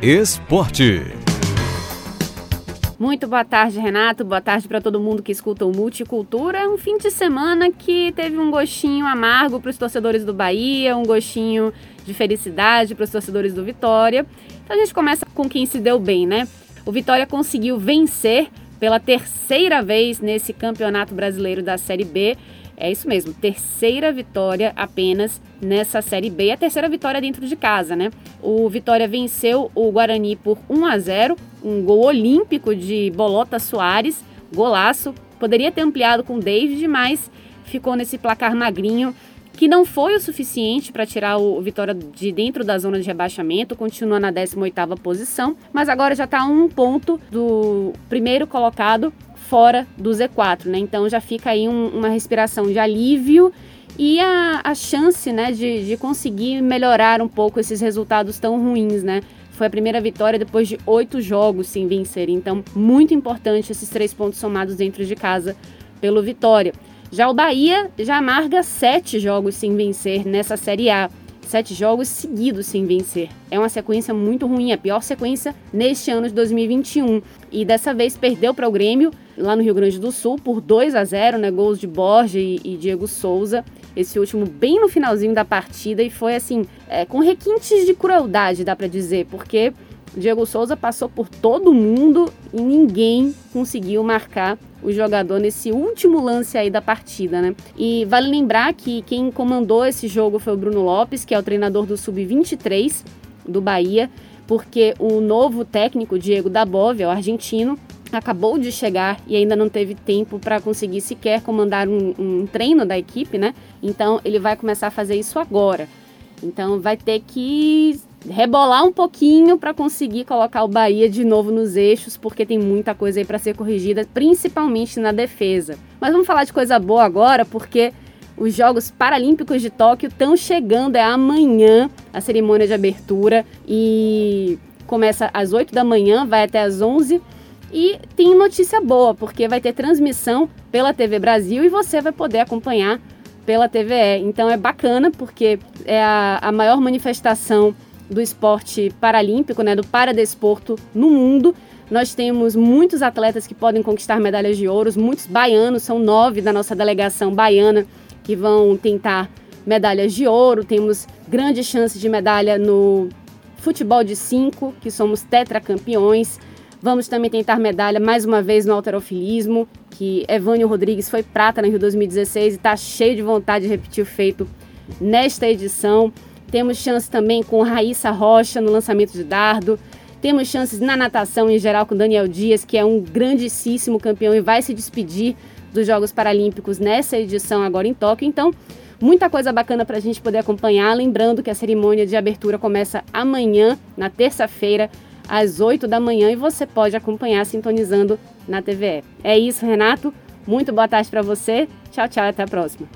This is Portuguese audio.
Esporte. Muito boa tarde, Renato. Boa tarde para todo mundo que escuta o Multicultura. Um fim de semana que teve um gostinho amargo para os torcedores do Bahia, um gostinho de felicidade para os torcedores do Vitória. Então a gente começa com quem se deu bem, né? O Vitória conseguiu vencer pela terceira vez nesse Campeonato Brasileiro da Série B. É isso mesmo, terceira vitória apenas nessa Série B. A terceira vitória dentro de casa, né? O Vitória venceu o Guarani por 1 a 0 um gol olímpico de Bolota Soares, golaço. Poderia ter ampliado com o David, mas ficou nesse placar magrinho que não foi o suficiente para tirar o Vitória de dentro da zona de rebaixamento, continua na 18ª posição, mas agora já está a um ponto do primeiro colocado fora do Z4, né? Então já fica aí um, uma respiração de alívio e a, a chance, né, de, de conseguir melhorar um pouco esses resultados tão ruins, né? Foi a primeira vitória depois de oito jogos sem vencer. Então, muito importante esses três pontos somados dentro de casa pelo Vitória. Já o Bahia já amarga sete jogos sem vencer nessa Série A. Sete jogos seguidos sem vencer. É uma sequência muito ruim, a pior sequência neste ano de 2021. E dessa vez perdeu para o Grêmio, lá no Rio Grande do Sul, por 2 a 0 né? Gols de Borja e, e Diego Souza esse último bem no finalzinho da partida e foi assim, é, com requintes de crueldade, dá para dizer, porque Diego Souza passou por todo mundo e ninguém conseguiu marcar o jogador nesse último lance aí da partida, né? E vale lembrar que quem comandou esse jogo foi o Bruno Lopes, que é o treinador do Sub-23 do Bahia, porque o novo técnico, Diego Dabove, é o argentino, acabou de chegar e ainda não teve tempo para conseguir sequer comandar um, um, treino da equipe, né? Então ele vai começar a fazer isso agora. Então vai ter que rebolar um pouquinho para conseguir colocar o Bahia de novo nos eixos, porque tem muita coisa aí para ser corrigida, principalmente na defesa. Mas vamos falar de coisa boa agora, porque os Jogos Paralímpicos de Tóquio estão chegando, é amanhã a cerimônia de abertura e começa às 8 da manhã, vai até às 11 e tem notícia boa, porque vai ter transmissão pela TV Brasil e você vai poder acompanhar pela TVE. Então é bacana, porque é a, a maior manifestação do esporte paralímpico, né, do paradesporto no mundo. Nós temos muitos atletas que podem conquistar medalhas de ouro, muitos baianos, são nove da nossa delegação baiana que vão tentar medalhas de ouro. Temos grandes chances de medalha no futebol de cinco, que somos tetracampeões. Vamos também tentar medalha mais uma vez no alterofilismo, que Evânio Rodrigues foi prata no Rio 2016 e está cheio de vontade de repetir o feito nesta edição. Temos chance também com Raíssa Rocha no lançamento de dardo. Temos chances na natação em geral com Daniel Dias, que é um grandíssimo campeão e vai se despedir dos Jogos Paralímpicos nessa edição agora em Tóquio. Então, muita coisa bacana para a gente poder acompanhar. Lembrando que a cerimônia de abertura começa amanhã, na terça-feira, às 8 da manhã e você pode acompanhar sintonizando na TVE. É isso, Renato. Muito boa tarde para você. Tchau, tchau, até a próxima.